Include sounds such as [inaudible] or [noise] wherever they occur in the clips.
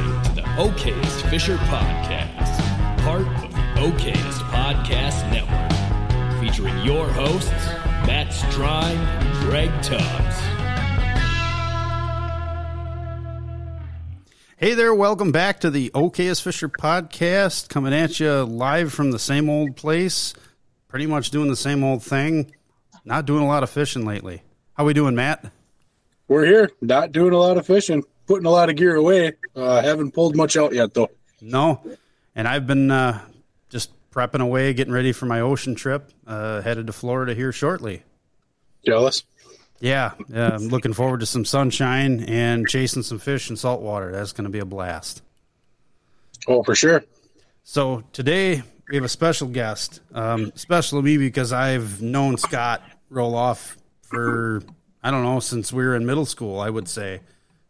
listening to the Okayest Fisher Podcast, part of the Okayest Podcast Network, featuring your hosts, Matt Strine and Greg Tubbs. Hey there, welcome back to the Okayest Fisher podcast, coming at you live from the same old place, pretty much doing the same old thing. Not doing a lot of fishing lately. How we doing, Matt? We're here, not doing a lot of fishing, putting a lot of gear away. Uh, haven't pulled much out yet, though. No, and I've been uh, just prepping away, getting ready for my ocean trip. Uh, headed to Florida here shortly. Jealous? Yeah, yeah, I'm looking forward to some sunshine and chasing some fish in saltwater. That's going to be a blast. Oh, for sure. So today we have a special guest. Um, special to me because I've known Scott Rohloff for I don't know since we were in middle school. I would say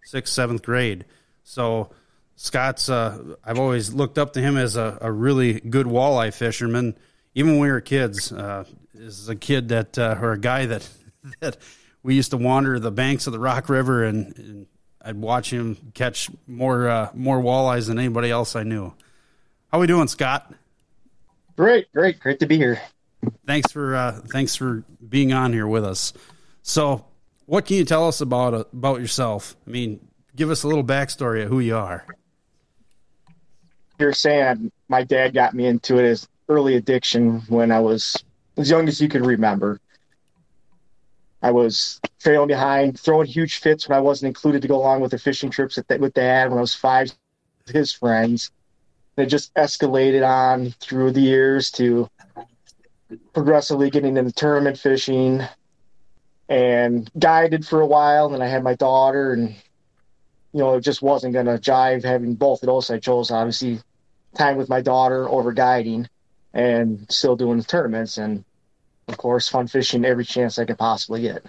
sixth, seventh grade. So Scott's uh, I've always looked up to him as a, a really good walleye fisherman. Even when we were kids, uh, is a kid that uh, or a guy that [laughs] that we used to wander the banks of the Rock River and, and I'd watch him catch more uh, more walleyes than anybody else I knew. How are we doing, Scott? Great, great, great to be here. Thanks for uh, thanks for being on here with us. So, what can you tell us about uh, about yourself? I mean, give us a little backstory of who you are. You're saying my dad got me into it as early addiction when I was as young as you can remember. I was trailing behind, throwing huge fits when I wasn't included to go along with the fishing trips with dad when I was five, his friends. It just escalated on through the years to progressively getting into tournament fishing and guided for a while. And then I had my daughter, and you know, it just wasn't going to jive having both of those. I chose obviously time with my daughter over guiding and still doing the tournaments. And of course, fun fishing every chance I could possibly get.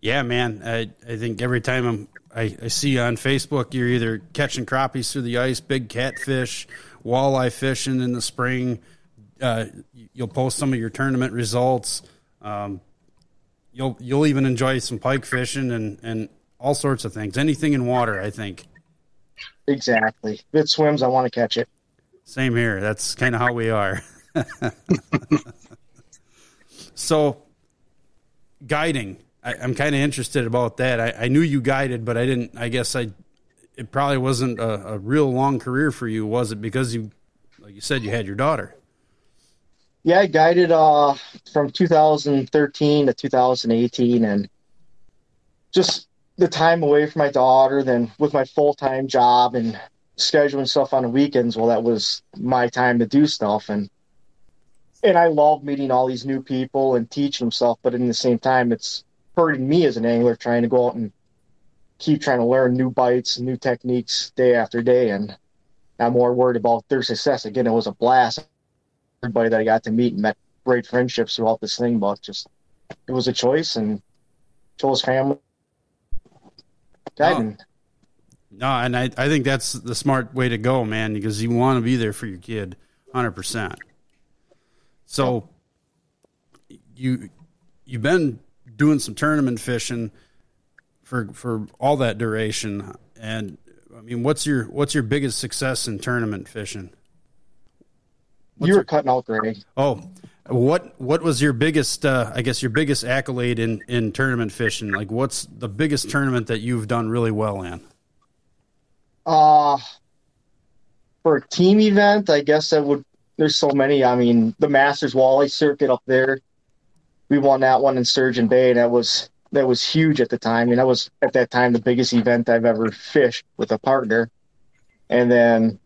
Yeah, man. I, I think every time I'm, I, I see you on Facebook, you're either catching crappies through the ice, big catfish, walleye fishing in the spring. Uh, you'll post some of your tournament results. Um, you'll you'll even enjoy some pike fishing and, and all sorts of things. Anything in water, I think. Exactly. If it swims, I want to catch it. Same here. That's kind of how we are. [laughs] so, guiding. I, am kind of interested about that. I, I, knew you guided, but I didn't. I guess I. It probably wasn't a, a, real long career for you, was it? Because you, like you said, you had your daughter. Yeah, I guided uh, from 2013 to 2018, and just the time away from my daughter, then with my full time job and scheduling stuff on the weekends. Well, that was my time to do stuff, and and I love meeting all these new people and teaching them stuff. But in the same time, it's hurting me as an angler trying to go out and keep trying to learn new bites and new techniques day after day. And I'm more worried about their success. Again, it was a blast. Everybody that I got to meet and met great friendships throughout this thing, but just it was a choice and chose family. Guiding. Oh. No, and I, I think that's the smart way to go, man, because you want to be there for your kid 100%. So you you've been doing some tournament fishing for for all that duration and I mean what's your what's your biggest success in tournament fishing? What's you were your, cutting out Greg. Oh, what what was your biggest uh, I guess your biggest accolade in in tournament fishing? Like what's the biggest tournament that you've done really well in? Uh for a team event, I guess I would there's so many. I mean, the Masters Walleye circuit up there we won that one in Sturgeon Bay. And that was that was huge at the time. I mean, that was at that time the biggest event I've ever fished with a partner. And then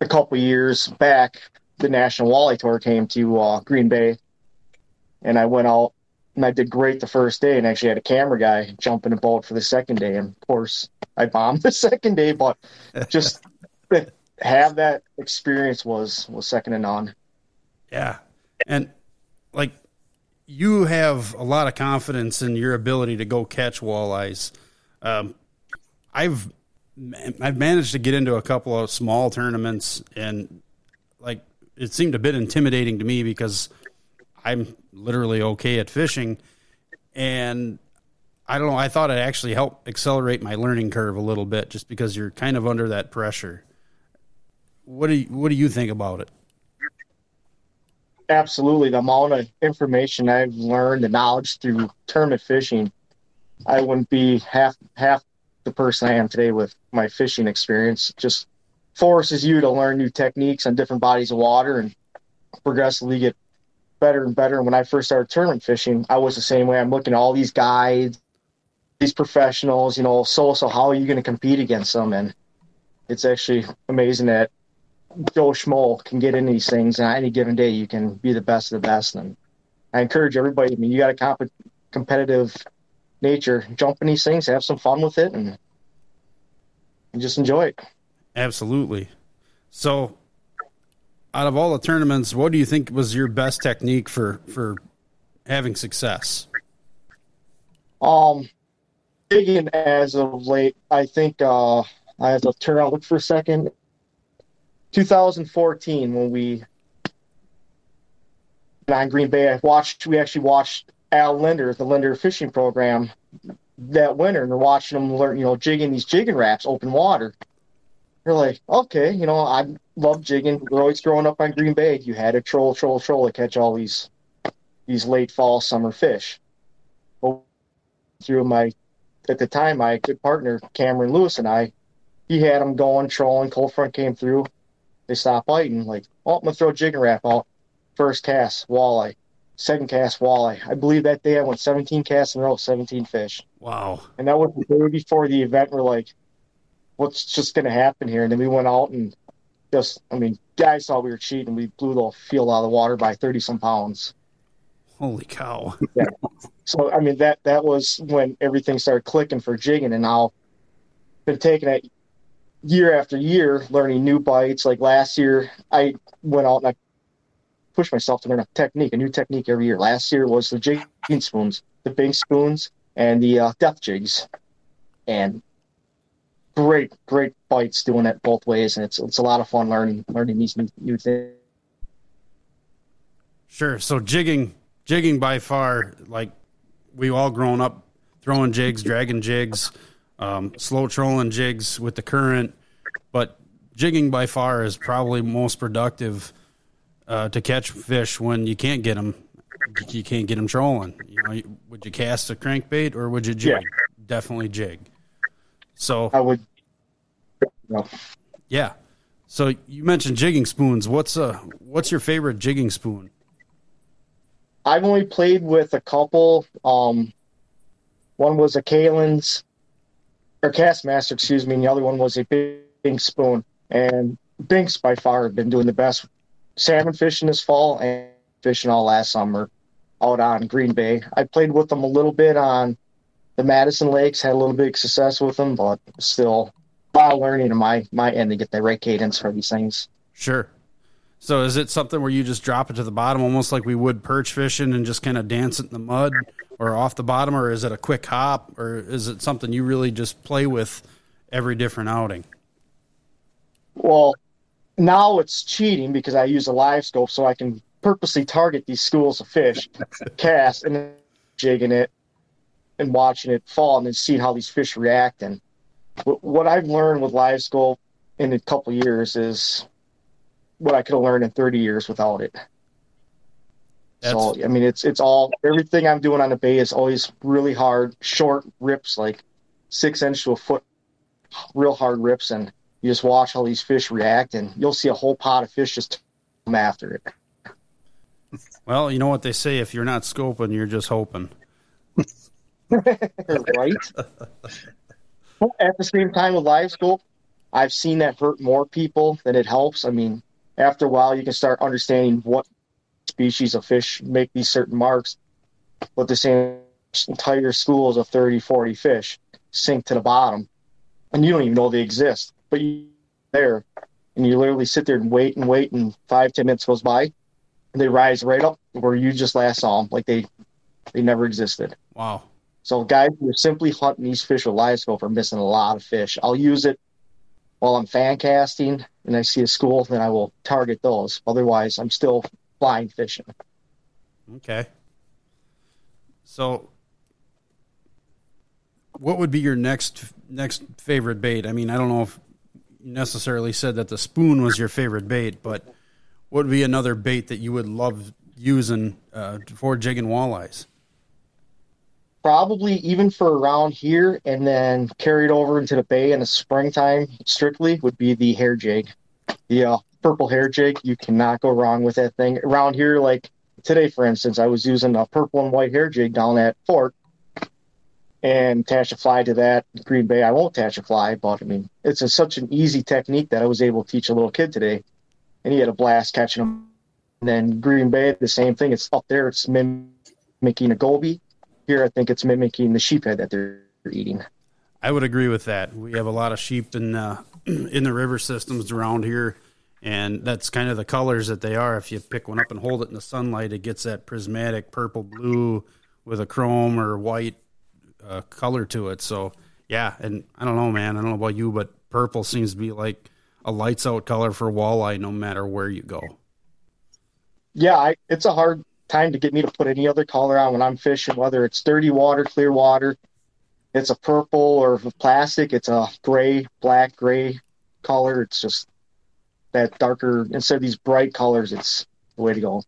a couple years back, the National Walleye Tour came to uh, Green Bay, and I went out and I did great the first day, and actually had a camera guy jump in a boat for the second day. And of course, I bombed [laughs] the second day, but just [laughs] have that experience was was second to none. Yeah, and like you have a lot of confidence in your ability to go catch walleyes. Um, I've I've managed to get into a couple of small tournaments, and it seemed a bit intimidating to me because I'm literally okay at fishing, and I don't know. I thought it actually helped accelerate my learning curve a little bit, just because you're kind of under that pressure. What do you, What do you think about it? Absolutely, the amount of information I've learned, the knowledge through tournament fishing, I wouldn't be half half the person I am today with my fishing experience. Just forces you to learn new techniques on different bodies of water and progressively get better and better. And when I first started tournament fishing, I was the same way. I'm looking at all these guides, these professionals, you know, so so how are you going to compete against them? And it's actually amazing that Joe Schmo can get into these things, and on any given day, you can be the best of the best. And I encourage everybody. I mean, you got a comp- competitive nature. Jump in these things, have some fun with it, and, and just enjoy it. Absolutely. So, out of all the tournaments, what do you think was your best technique for for having success? Um, digging as of late, I think uh, I have to turn out look for a second. 2014, when we on Green Bay, I watched. We actually watched Al Lindner, the Lindner fishing program, that winter, and we're watching them learn, you know, jigging these jigging Raps, open water. You're like, okay, you know, I love jigging. We're always growing up on Green Bay. You had a troll, troll, troll to catch all these these late fall, summer fish. Well, through my at the time, my good partner Cameron Lewis and I, he had them going trolling. Cold front came through. They stopped biting. Like, oh, I'm gonna throw jigging Rap out. First cast, walleye. Second cast, walleye. I believe that day I went 17 casts in a row, 17 fish. Wow. And that was the day before the event. We're like, what's just going to happen here? And then we went out and just, I mean, guys thought we were cheating. We blew the field out of the water by 30 some pounds. Holy cow. yeah. So, I mean, that, that was when everything started clicking for jigging. And now I've been taking it year after year, learning new bites. Like last year, I went out and I pushed myself to learn a technique, a new technique every year. Last year was the jigging spoons, the big spoons, and the uh, death jigs. And great, great bites doing it both ways, and it's it's a lot of fun learning learning these new, new things. Sure. So jigging, jigging by far, like we've all grown up throwing jigs, dragging jigs, um, slow trolling jigs with the current, but jigging by far is probably most productive uh, to catch fish when you can't get them. You can't get them trolling. You know, would you cast a crankbait or would you jig? Yeah. Definitely jig. So I would. Yeah. So you mentioned jigging spoons. What's uh what's your favorite jigging spoon? I've only played with a couple. Um, one was a Kalin's or Castmaster, excuse me, and the other one was a Bink spoon. And Binks by far have been doing the best salmon fishing this fall and fishing all last summer out on Green Bay. I played with them a little bit on the Madison Lakes, had a little bit of success with them, but still a lot of learning on my my end to get the right cadence for these things. Sure. So is it something where you just drop it to the bottom almost like we would perch fishing and just kind of dance it in the mud or off the bottom or is it a quick hop or is it something you really just play with every different outing? Well, now it's cheating because I use a live scope so I can purposely target these schools of fish, [laughs] cast, and then jigging it and watching it fall and then seeing how these fish react. And what I've learned with live scope in a couple years is what I could have learned in 30 years without it. That's... So I mean, it's it's all everything I'm doing on the bay is always really hard, short rips, like six inch to a foot, real hard rips, and you just watch how these fish react, and you'll see a whole pot of fish just come after it. Well, you know what they say: if you're not scoping, you're just hoping. Right. At the same time, with live scope, I've seen that hurt more people than it helps. I mean, after a while, you can start understanding what species of fish make these certain marks. But the same entire schools of 30, 40 fish sink to the bottom, and you don't even know they exist but you there and you literally sit there and wait and wait and five ten minutes goes by and they rise right up where you just last saw them like they they never existed wow so guys who are simply hunting these fish with live scope are missing a lot of fish i'll use it while i'm fan casting and i see a school then i will target those otherwise i'm still flying fishing okay so what would be your next next favorite bait? I mean, I don't know if you necessarily said that the spoon was your favorite bait, but what would be another bait that you would love using uh, for jigging walleyes? Probably even for around here, and then carried over into the bay in the springtime. Strictly would be the hair jig, the uh, purple hair jig. You cannot go wrong with that thing. Around here, like today, for instance, I was using a purple and white hair jig down at Fort, and attach a fly to that Green Bay. I won't attach a fly, but I mean, it's a, such an easy technique that I was able to teach a little kid today, and he had a blast catching them. And then Green Bay, the same thing. It's up there. It's mimicking a goby. Here, I think it's mimicking the sheephead that they're eating. I would agree with that. We have a lot of sheep in uh, [clears throat] in the river systems around here, and that's kind of the colors that they are. If you pick one up and hold it in the sunlight, it gets that prismatic purple blue with a chrome or white uh, color to it. So yeah, and I don't know, man. I don't know about you, but purple seems to be like a lights out color for walleye, no matter where you go. Yeah, I, it's a hard time to get me to put any other color on when I'm fishing, whether it's dirty water, clear water, it's a purple or plastic, it's a gray, black, gray color. It's just that darker instead of these bright colors. It's the way to go.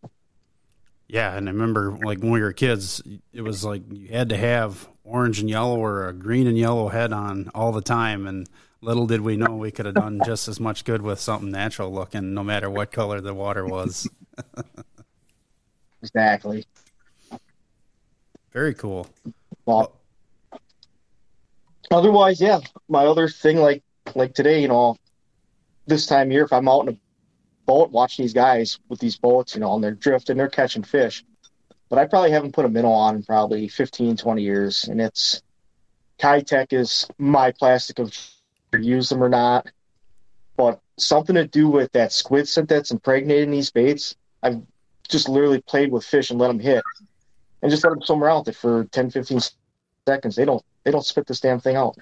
Yeah, and I remember like when we were kids, it was like you had to have orange and yellow or a green and yellow head on all the time, and little did we know we could have done just as much good with something natural looking, no matter what color the water was. [laughs] exactly. Very cool. Well, otherwise, yeah, my other thing, like like today, you know, this time of year, if I'm out in a boat watching these guys with these boats, you know, and they're drifting, they're catching fish. But I probably haven't put a minnow on in probably 15, 20 years. And it's Keitech is my plastic of use them or not. But something to do with that squid scent that's impregnated in these baits. I've just literally played with fish and let them hit and just let them swim around it for 10, 15 seconds. They don't, they don't spit this damn thing out.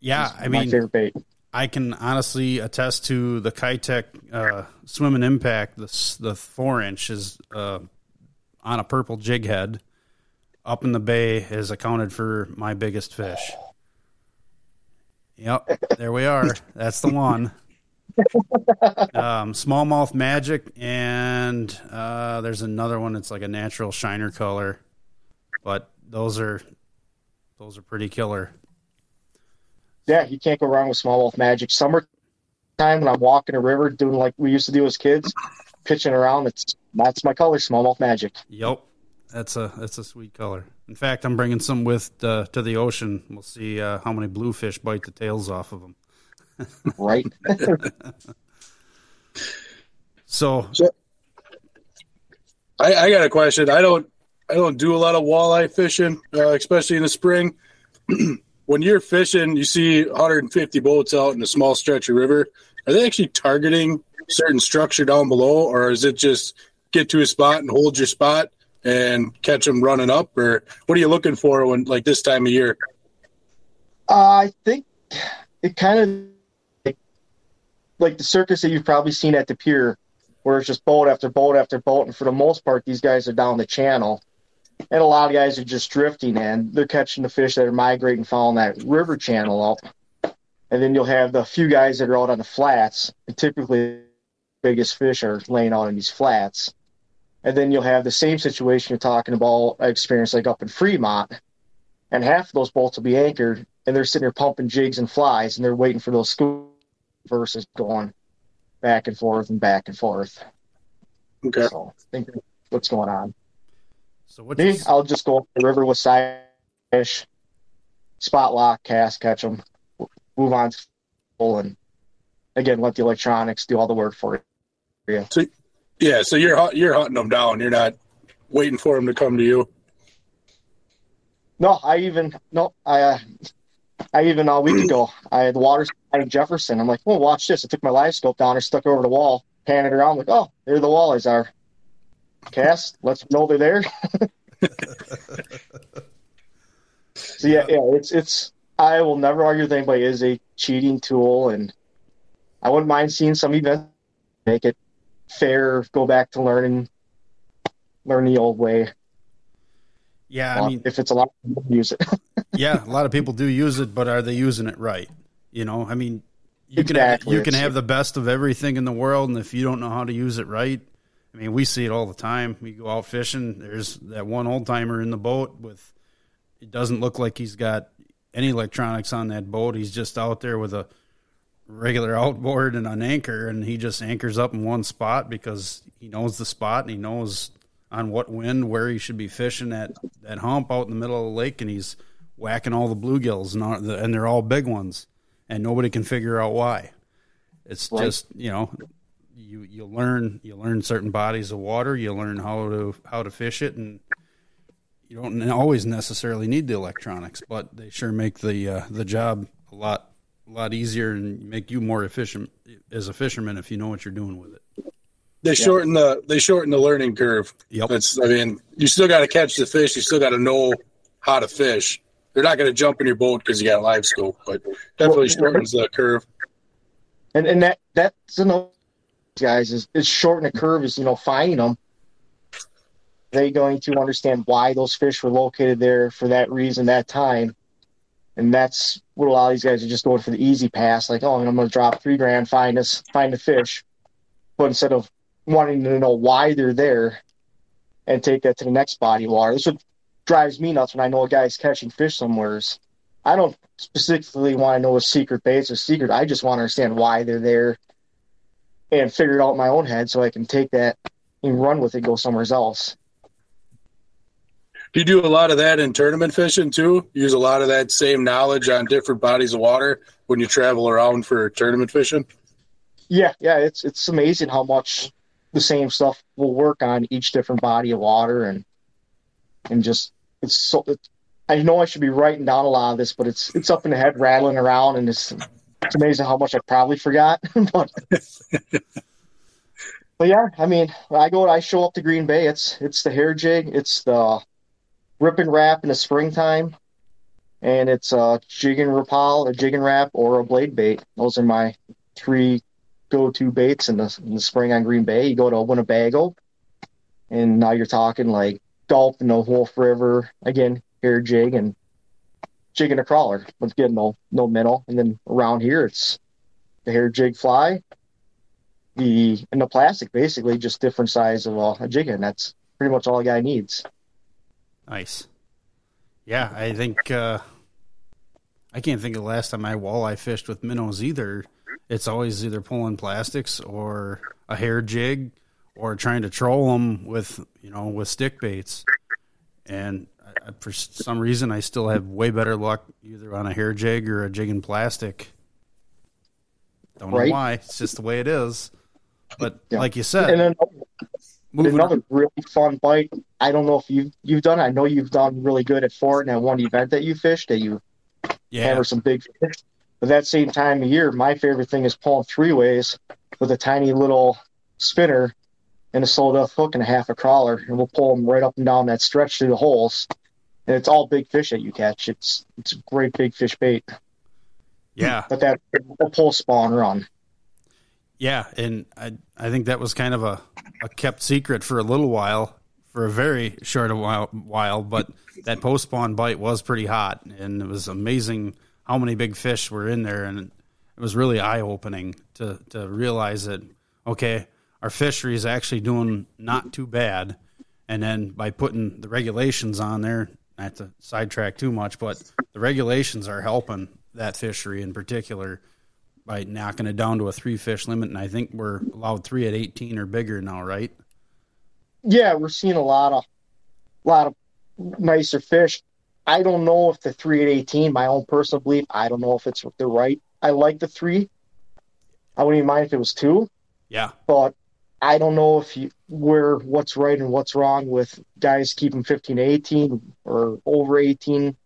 Yeah. It's I mean, favorite bait. I can honestly attest to the Keitech uh, Swing Impact. The the four inch is uh, on a purple jig head up in the bay has accounted for my biggest fish. Yep, there we are. That's the one. [laughs] [laughs] Um, smallmouth magic, and uh, there's another one. It's like a natural shiner color, but those are those are pretty killer yeah, you can't go wrong with smallmouth magic. Summertime when I'm walking a river, doing like we used to do as kids, pitching around. It's that's my color, smallmouth magic. Yep, that's a that's a sweet color. In fact, I'm bringing some with uh, to the ocean. We'll see uh, how many bluefish bite the tails off of them. Right. so, so I, I, got a question. I don't I don't do a lot of walleye fishing, uh, especially in the spring. [clears throat] when you're fishing, you see 150 boats out in a small stretch of river. Are they actually targeting certain structure down below, or is it just get to a spot and hold your spot and catch them running up, or what are you looking for when like this time of year? Uh, I think it kind of like, like the circus that you've probably seen at the pier, where it's just boat after boat after boat, and for the most part, these guys are down the channel. And a lot of guys are just drifting and they're catching the fish that are migrating following that river channel up. And then you'll have the few guys that are out on the flats and typically biggest fish are laying out on these flats. And then you'll have the same situation you're talking about I experienced like up in fremont and half of those boats will be anchored and they're sitting there pumping jigs and flies and they're waiting for those school verses going back and forth and back and forth okay so I think what's going on so what? Me, I'll just go up the river with side fish, spot lock, cast, catch them, move on, and again let the electronics do all the work for you. So, yeah, so you're you're hunting them down. You're not waiting for them to come to you. No, I even no, I uh, I even uh, a week ago I had the water in Jefferson. I'm like, well, watch this. I took my live scope down and stuck over the wall, pan it around, like, oh, there the walleyes are cast, let's know they're there. [laughs] so yeah, yeah, it's it's. I will never argue with anybody is a cheating tool, and I wouldn't mind seeing some events make it fair. Go back to learning, learn the old way. Yeah, I mean, if it's a lot, use it. [laughs] yeah, a lot of people do use it, but are they using it right? You know, I mean, you Exactly. can you can have the best of everything in the world, and if you don't know how to use it right, I mean, we see it all the time. We go out fishing. There's that one old timer in the boat with. It doesn't look like he's got any electronics on that boat. He's just out there with a regular outboard and an anchor, and he just anchors up in one spot because he knows the spot and he knows on what wind where he should be fishing at that hump out in the middle of the lake, and he's whacking all the bluegills, and, all, and they're all big ones, and nobody can figure out why. It's Right. just you know, you you learn you learn certain bodies of water, you learn how to how to fish it, and you don't always necessarily need the electronics, but they sure make the uh, the job a lot a lot easier and make you more efficient as a fisherman if you know what you're doing with it. They shorten the they shorten the learning curve. Yep. That's I mean, you still got to catch the fish. You still got to know how to fish. They're not going to jump in your boat because you got a live scope, but definitely Well, shortens the curve. and and that that's another guys is, is shorten the curve is you know finding them they going to understand why those fish were located there for that reason that time and that's what a lot of these guys are just going for the easy pass like oh i'm going to drop three grand find us find the fish but instead of wanting to know why they're there and take that to the next body of water this is what drives me nuts when i know a guy's catching fish somewheres i don't specifically want to know a secret base or secret i just want to understand why they're there and figure it out in my own head so I can take that and run with it, go somewhere else. Do you do a lot of that in tournament fishing too? Use a lot of that same knowledge on different bodies of water when you travel around for tournament fishing. Yeah, yeah, it's it's amazing how much the same stuff will work on each different body of water and and just it's so it, I know I should be writing down a lot of this, but it's it's up in the head rattling around and it's it's amazing how much I probably forgot. [laughs] but [laughs] but yeah, I mean, I go I show up to Green Bay, it's it's the hair jig, it's the rip and wrap in the springtime, and it's a jig and rapal, a jig and wrap, or a blade bait. Those are my three go-to baits in the, in the spring on Green Bay. You go to Winnebago, and now you're talking like Gulp and the Wolf River again, hair jig and jig and a crawler with again no no minnow. And then around here it's the hair jig fly, the and the plastic basically just different size of a, a jig and that's pretty much all a guy needs. Nice. Yeah, I think uh, I can't think of the last time I walleye fished with minnows either. It's always either pulling plastics or a hair jig or trying to troll them with you know with stick baits. And I, for some reason, I still have way better luck either on a hair jig or a jig and plastic. Don't know why. It's just the way it is. But Yeah. like you said, And another really fun bite. I don't know if you've you've done. it. I know you've done really good at Fort and at one event that you fished that you yeah, hammer some big fish. But that same time of year, my favorite thing is pulling three ways with a tiny little spinner and a sold up hook and a half a crawler, and we'll pull them right up and down that stretch through the holes. And it's all big fish that you catch. It's it's a great big fish bait. yeah. But that a pull spawn run. Yeah, and I I think that was kind of a, a kept secret for a little while, for a very short a while, while. But that post spawn bite was pretty hot, and it was amazing how many big fish were in there, and it was really eye opening to to realize that okay, our fishery is actually doing not too bad, and then by putting the regulations on there, not to sidetrack too much, but the regulations are helping that fishery in particular by knocking it down to a three fish limit, and I think we're allowed three at eighteen or bigger now, right? Yeah, we're seeing a lot of a lot of nicer fish. I don't know if the three at eighteen, my own personal belief, I don't know if it's the right. I like the three. I wouldn't even mind if it was two, Yeah, but I don't know if you where what's right and what's wrong with guys keeping fifteen to eighteen or over eighteen.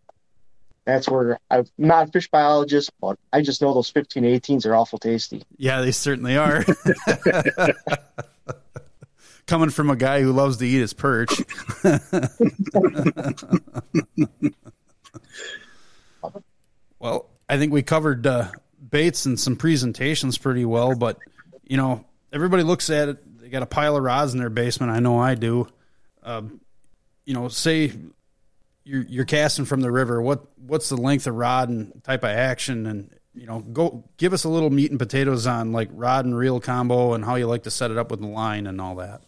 That's where I'm not a fish biologist, but I just know those 15 18s are awful tasty. yeah, they certainly are. [laughs] [laughs] Coming from a guy who loves to eat his perch. [laughs] well, I think we covered uh, baits and some presentations pretty well, but you know, everybody looks at it. They got a pile of rods in their basement. I know I do. Um, you know, say you're you're casting from the river. What what's the length of rod and type of action and you know go give us a little meat and potatoes on like rod and reel combo and how you like to set it up with the line and all that.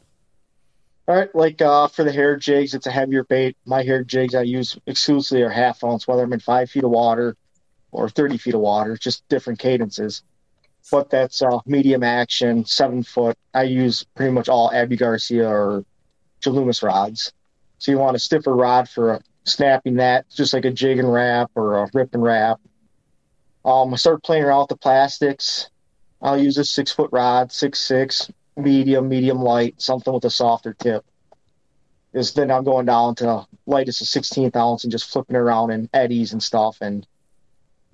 All right, like uh, for the hair jigs, it's a heavier bait. My hair jigs I use exclusively are half ounce, whether I'm in five feet of water or 30 feet of water, just different cadences. But that's uh, medium action, seven foot. I use pretty much all Abu Garcia or G. Loomis rods. So you want a stiffer rod for snapping that, just like a jig and wrap or a rip and wrap. Um, I start playing around with the plastics. I'll use a six foot rod, six six, medium, medium light, something with a softer tip. Is then I'm going down to lightest a 16th ounce and just flipping around in eddies and stuff and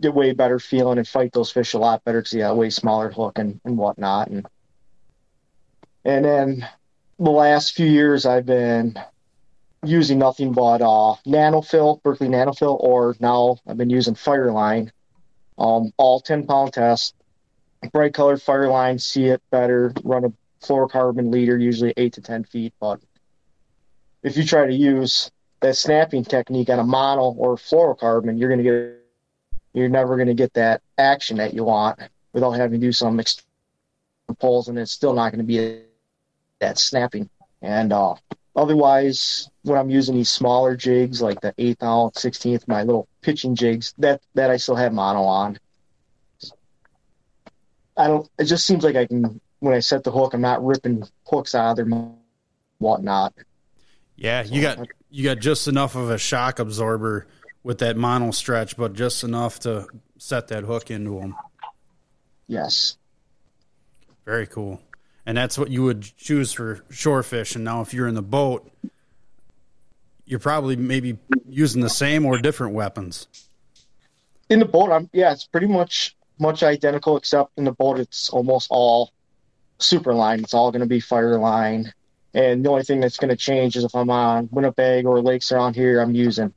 get way better feeling and fight those fish a lot better because you got a way smaller hook and, and whatnot. And and then the last few years I've been using nothing but uh, NanoFil, Berkley NanoFil, or now I've been using Fireline. Um, all 10 pound test, bright colored Fireline, see it better, run a fluorocarbon leader, usually 8 to 10 feet. But if you try to use that snapping technique on a mono or fluorocarbon, you're going to get you're never going to get that action that you want without having to do some extreme pulls, and it's still not going to be that snapping. And uh, otherwise, when I'm using these smaller jigs like the eighth ounce, sixteenth, my little pitching jigs, that that I still have mono on. I don't. It just seems like I can when I set the hook, I'm not ripping hooks out of their whatnot. Yeah, you got you got just enough of a shock absorber with that mono stretch, but just enough to set that hook into them. Yes. Very cool. And that's what you would choose for shore fish. And now, if you're in the boat, you're probably maybe using the same or different weapons. In the boat, I'm yeah, it's pretty much much identical, except in the boat, it's almost all super line. It's all going to be fire line. And the only thing that's going to change is if I'm on Winnebago or lakes around here, I'm using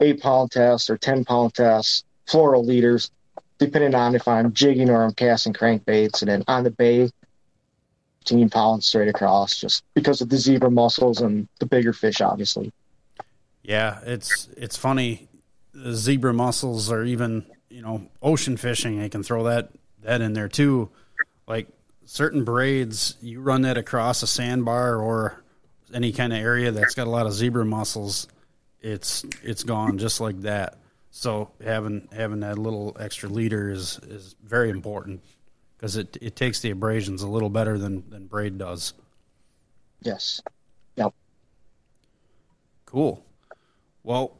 eight pound tests or 10 pound tests, floral leaders, depending on if I'm jigging or I'm casting crankbaits. And then on the bay, 15 pounds straight across, just because of the zebra mussels and the bigger fish, obviously. Yeah, it's it's funny. The zebra mussels are even you know ocean fishing. They can throw that that in there too. Like certain braids, you run that across a sandbar or any kind of area that's got a lot of zebra mussels, it's it's gone just like that. So having having that little extra leader is is very important because it it takes the abrasions a little better than than braid does. Yes. Yep. Cool. Well,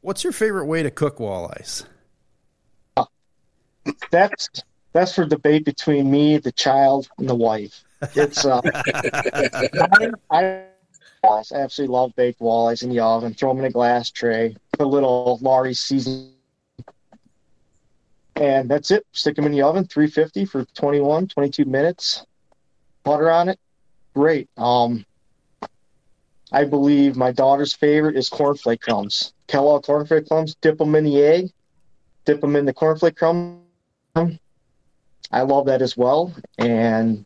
what's your favorite way to cook walleyes? Uh, that's that's for debate between me, the child, and the wife. It's uh, [laughs] I, I absolutely love baked walleyes in the oven. Throw them in a glass tray. Put a little Lawry's season, and that's it. Stick them in the oven, 350 for 21, 22 minutes. Butter on it, great. Um, I believe my daughter's favorite is cornflake crumbs. Kellogg cornflake crumbs. Dip them in the egg. Dip them in the cornflake crumb. I love that as well. And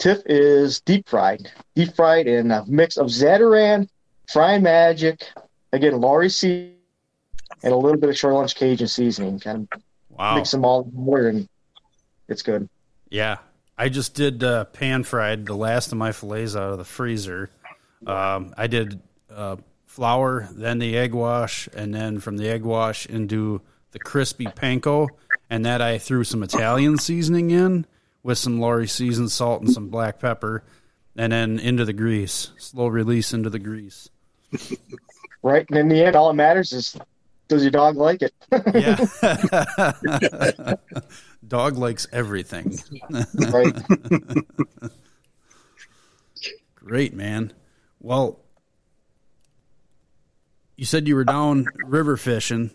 Tiff is deep fried, deep fried in a mix of Zatarain, Fry Magic, again Lawry's seed, and a little bit of Shore Lunch Cajun seasoning. Kind of Wow. mix them all together, and it's good. Yeah, I just did uh, pan fried the last of my fillets out of the freezer. Um, I did uh, flour, then the egg wash, and then from the egg wash into the crispy panko, and that I threw some Italian seasoning in with some Lawry seasoned salt and some black pepper, and then into the grease, slow release into the grease. Right, and in the end, all that matters is does your dog like it? Yeah, [laughs] dog likes everything. right. Great, man. Well, you said you were down river fishing,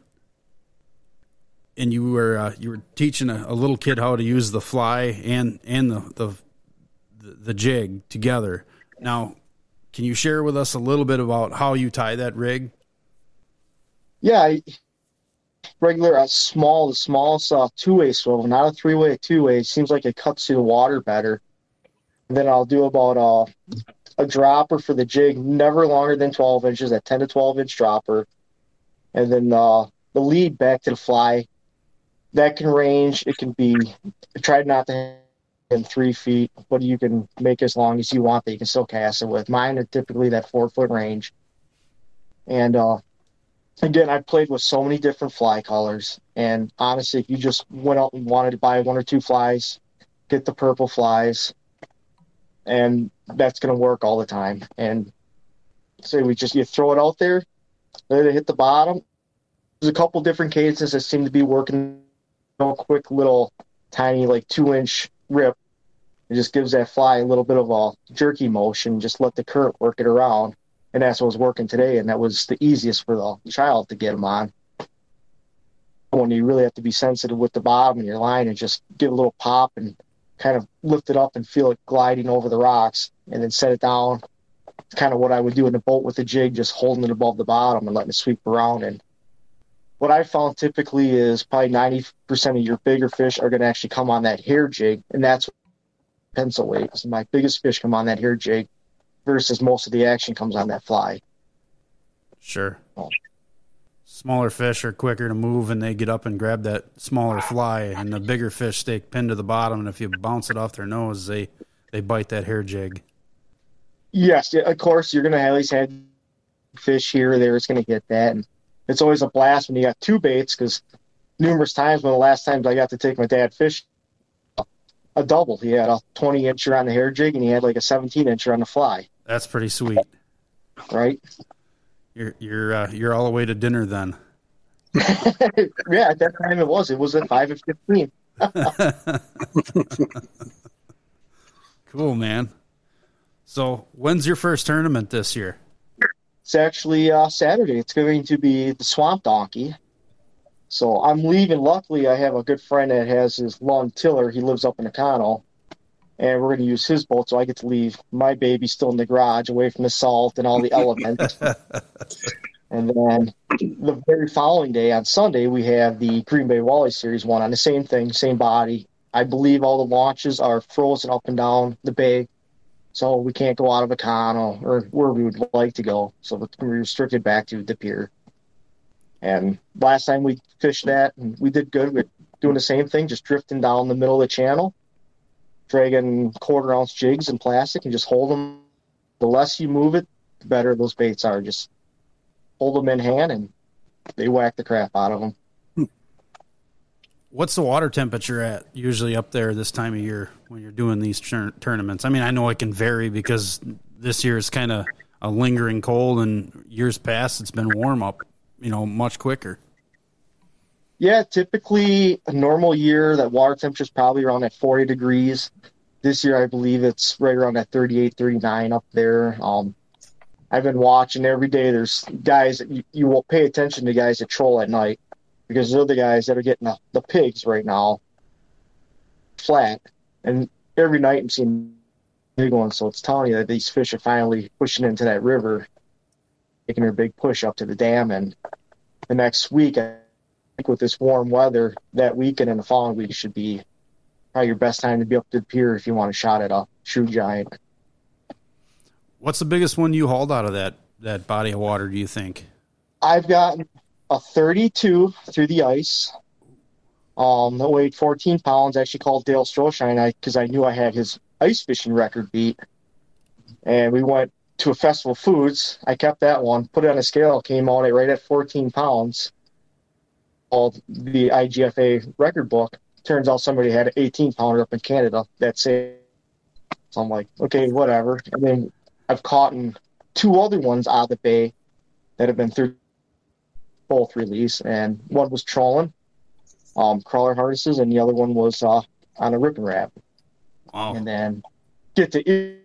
and you were uh, you were teaching a, a little kid how to use the fly and and the, the the jig together. Now, can you share with us a little bit about how you tie that rig? Yeah, regular uh, small, the smallest uh, two-way swivel, not a three-way, two-way. Seems like it cuts through the water better. And then I'll do about uh, a dropper for the jig, never longer than 12 inches, that 10 to 12 inch dropper. And then uh, the lead back to the fly. That can range. It can be, tried not to in three feet, but you can make as long as you want that you can still cast it with. Mine are typically that four foot range. And uh, again, I've played with so many different fly colors. And honestly, if you just went out and wanted to buy one or two flies, get the purple flies, and that's going to work all the time. And so we just you throw it out there, let it hit the bottom. There's a couple different cases that seem to be working. A quick little tiny like two inch rip. It just gives that fly a little bit of a jerky motion. Just let the current work it around, and that's what was working today. And that was the easiest for the child to get them on. When you really have to be sensitive with the bottom of your line and just give a little pop and kind of lift it up and feel it gliding over the rocks, and then set it down. It's kind of what I would do in the boat with the jig, just holding it above the bottom and letting it sweep around. And what I found typically is probably 90% of your bigger fish are going to actually come on that hair jig, and that's pencil weight. So my biggest fish come on that hair jig versus most of the action comes on that fly. Sure. Oh. Smaller fish are quicker to move and they get up and grab that smaller fly, and the bigger fish stay pinned to the bottom. And if you bounce it off their nose, they, they bite that hair jig. Yes, of course, you're going to at least have fish here or there. It's going to get that. And it's always a blast when you got two baits because numerous times when the last times I got to take my dad fish a double. He had a 20 incher on the hair jig and he had like a 17 incher on the fly. That's pretty sweet. Right? You're you're uh, you're all the way to dinner then. [laughs] yeah, at that time it was. It was at five and fifteen. [laughs] [laughs] cool, man. So, when's your first tournament this year? It's actually uh, Saturday. It's going to be the Swamp Donkey. So I'm leaving. Luckily, I have a good friend that has his lawn tiller. He lives up in Nakano, and we're going to use his boat. So I get to leave my baby still in the garage, away from the salt and all the elements. [laughs] and then the very following day, on Sunday, we have the Green Bay Walleye Series one on the same thing, same body. I believe all the launches are frozen up and down the bay so we can't go out of Nakano or where we would like to go. So we're restricted back to the pier. And last time we fished that, and we did good. We're doing the same thing, just drifting down the middle of the channel, dragging quarter ounce jigs and plastic, and just hold them. The less you move it, the better those baits are. Just hold them in hand, and they whack the crap out of them. What's the water temperature at usually up there this time of year when you're doing these tur- tournaments? I mean, I know it can vary because this year is kind of a lingering cold, and years past it's been warm up, you know, much quicker. Yeah, typically a normal year that water temperature is probably around at 40 degrees. This year, I believe it's right around at 38, 39 up there. Um, I've been watching every day. There's guys you, you will pay attention to guys that troll at night because they're the guys that are getting the, the pigs right now flat. And every night I'm seeing big ones. So it's telling you that these fish are finally pushing into that river, making their big push up to the dam. And the next week, I think with this warm weather, that weekend and in the following week should be probably your best time to be up to the pier if you want a shot at a true giant. What's the biggest one you hauled out of that that body of water? Do you think? I've gotten a 32 through the ice. Um, that weighed 14 pounds. I actually called Dale Stroshine because I, I knew I had his ice fishing record beat. And we went to a festival foods. I kept that one, put it on a scale, came out at right at 14 pounds. Called the IGFA record book. Turns out somebody had an 18 pounder up in Canada that say. So I'm like, okay, whatever. And then I've caught in two other ones out of the bay that have been through both release, and one was trolling, um, crawler harnesses, and the other one was uh, on a ripping wrap. Wow. And then get to ear,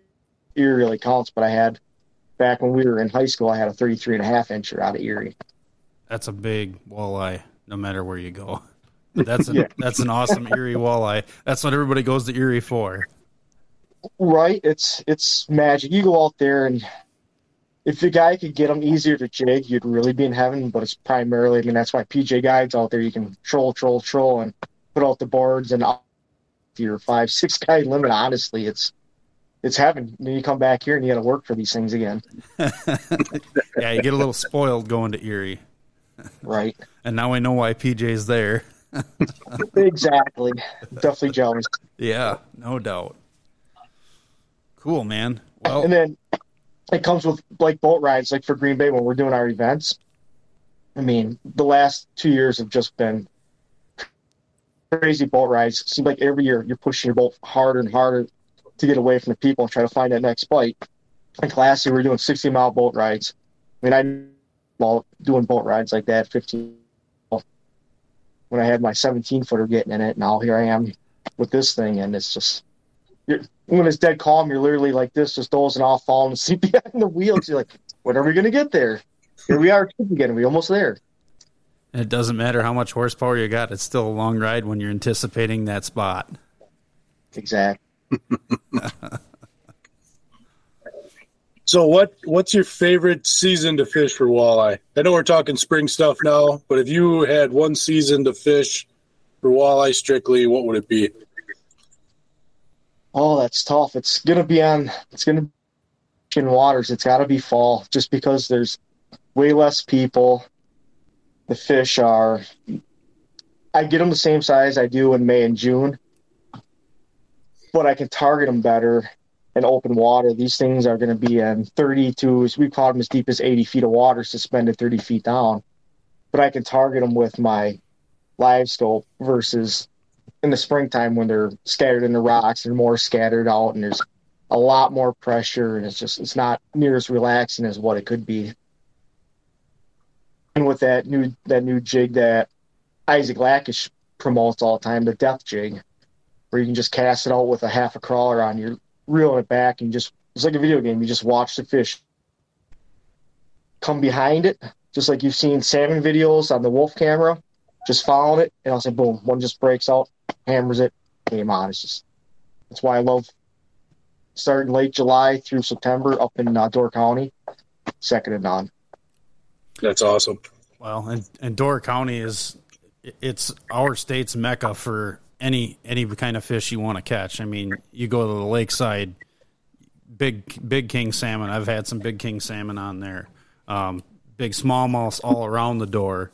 ear really counts, but I had back when we were in high school, I had a 33 and a half incher out of Erie. That's a big walleye, no matter where you go. But [laughs] that's a, yeah. that's an awesome Erie walleye. That's what everybody goes to Erie for. Right. It's it's magic. You go out there and if the guy could get them easier to jig, you'd really be in heaven. But it's primarily, I mean, that's why PJ Guides out there. You can troll, troll, troll, and put out the boards and your five, six guy limit. Honestly, it's it's heaven. And then you come back here and you got to work for these things again. [laughs] yeah, you get a little spoiled going to Erie. Right. And now I know why PJ's there. [laughs] exactly. Definitely jealous. Yeah, no doubt. Cool, man. Well, and then it comes with like boat rides, like for Green Bay when we're doing our events. I mean, the last two years have just been crazy boat rides. It seems like every year you're pushing your boat harder and harder to get away from the people and try to find that next bite. Like last year, we were doing 60 mile boat rides. I mean, I well doing boat rides like that 15 when I had my 17 footer getting in it. Now here I am with this thing, and it's just when it's dead calm, you're literally like this, just dozing off, falling asleep [laughs] behind the wheels. You're like, when are we going to get there? Here we are again. We almost there. It doesn't matter how much horsepower you got; it's still a long ride when you're anticipating that spot. Exactly. [laughs] so what what's your favorite season to fish for walleye? I know we're talking spring stuff now, but if you had one season to fish for walleye strictly, what would it be? Oh, that's tough. It's gonna be on. It's gonna be in waters. It's got to be fall, just because there's way less people. The fish are. I get them the same size I do in May and June, but I can target them better in open water. These things are going to be in 30 to, we caught them as deep as 80 feet of water, suspended 30 feet down. But I can target them with my live scope versus in the springtime when they're scattered in the rocks, they're more scattered out and there's a lot more pressure and it's just, it's not near as relaxing as what it could be. And with that new, that new jig that Isaac Lackish promotes all the time, the death jig, where you can just cast it out with a half a crawler on. You're reeling it back and just it's like a video game. You just watch the fish come behind it, just like you've seen salmon videos on the wolf camera. Just following it, and I'll say, boom, one just breaks out, hammers it, game on. It's just that's why I love starting late July through September up in uh, Door County, second to none. That's awesome. Well, and, and Door County is it's our state's mecca for any any kind of fish you want to catch. I mean, you go to the lakeside, big big king salmon. I've had some big king salmon on there. Um, big smallmouths all around the door.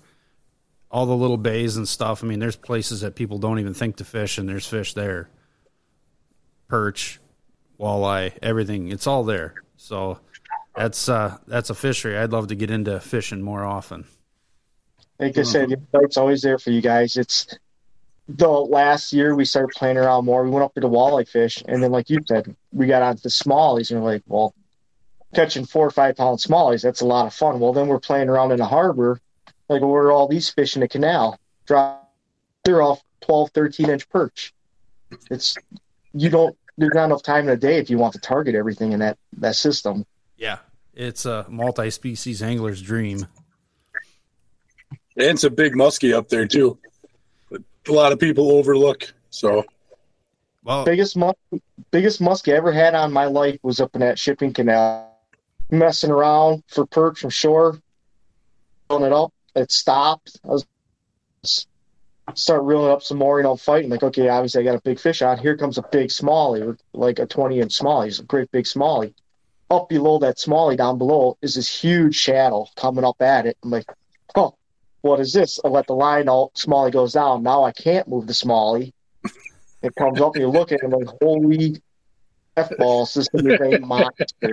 All the little bays and stuff. I mean, there's places that people don't even think to fish, and there's fish there. Perch, walleye, everything. It's all there. So that's uh, that's a fishery I'd love to get into fishing more often. Like I said, it's always there for you guys. It's the last year we started playing around more. We went up to the walleye fish, and then, like you said, we got onto the smallies, and we're like, well, catching four or five pound smallies, that's a lot of fun. Well, then we're playing around in the harbor, like where are all these fish in the canal? Drop, they're off 12, 13 inch perch. It's you don't. There's not enough time in a day if you want to target everything in that that system. Yeah, it's a multi-species angler's dream. And it's a big muskie up there too. A lot of people overlook. So, well, biggest mus- biggest muskie I ever had on my life was up in that shipping canal, messing around for perch from shore, pulling it up. It stopped. I was start reeling up some more, you know, fighting. Like, okay, obviously I got a big fish out. Here comes a big smallie, like a 20 inch smallie. It's a great big smallie. Up below that smallie, down below, is this huge shadow coming up at it. I'm like, oh, what is this? I let the line out, Smalley goes down. Now I can't move the Smalley. It comes up and you look at it like, holy F balls, this is a monster. [laughs]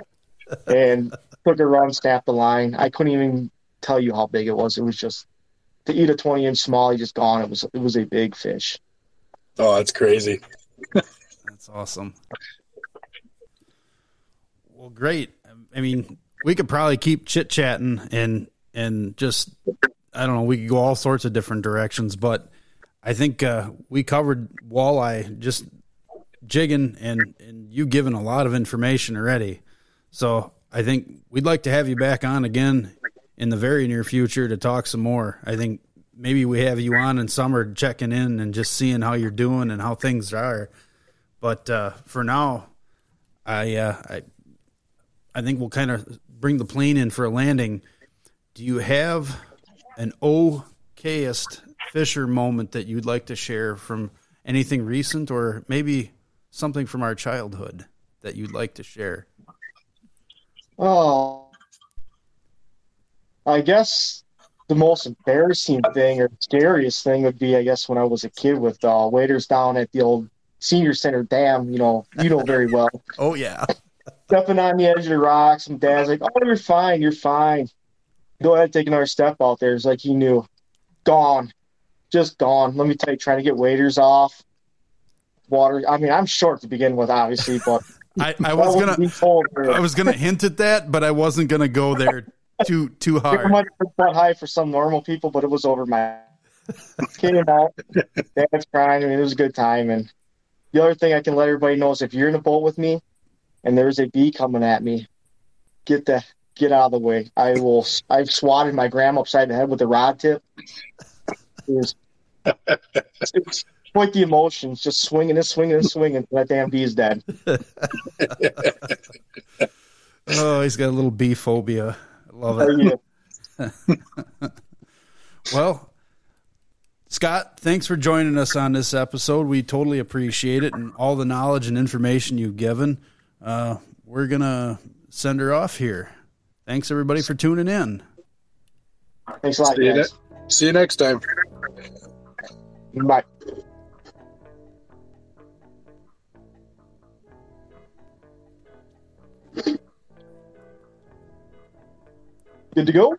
And took a run, snapped the line. I couldn't even tell you how big it was. It was just to eat a twenty inch Smalley just gone. It was it was a big fish. Oh, that's crazy. that's awesome. Well, great. I mean, we could probably keep chit chatting and and just I don't know. We could go all sorts of different directions, but I think uh, we covered walleye just jigging and and you given a lot of information already. So I think we'd like to have you back on again in the very near future to talk some more. I think maybe we have you on in summer checking in and just seeing how you're doing and how things are. But uh, for now, I, uh, I I think we'll kind of bring the plane in for a landing. Do you have an okayest Fisher moment that you'd like to share from anything recent or maybe something from our childhood? that you'd like to share? Oh, I guess the most embarrassing thing or scariest thing would be, I guess, when I was a kid with uh, waiters down at the old senior center dam. You know, you know very well. [laughs] Oh yeah. [laughs] Stepping on the edge of the rocks, and Dad's like, "Oh, you're fine, you're fine. Go ahead, take another step out there." It's like he knew, gone, just gone. Let me tell you, trying to get waiters off. Water. I mean, I'm short to begin with, obviously, but [laughs] I, I was gonna wouldn't be told her. I was gonna hint at that, but I wasn't gonna go there too too It hard. might have been quite high for some normal people, but it was over my [laughs] came out. Dad's crying. I mean, it was a good time. And the other thing I can let everybody know is if you're in a boat with me and there's a bee coming at me, get the get out of the way. I will. I've swatted my grandma upside the head with a rod tip. It was, it's quite the emotions, just swinging and swinging and swinging that damn bee is dead. [laughs] Oh, he's got a little bee phobia. I love Oh, it. yeah. [laughs] Well, Scott, thanks for joining us on this episode. We totally appreciate it and all the knowledge and information you've given. Uh, we're gonna send her off here. Thanks everybody for tuning in. Thanks a lot, See you, guys. ne- see you next time. Bye. Good to go?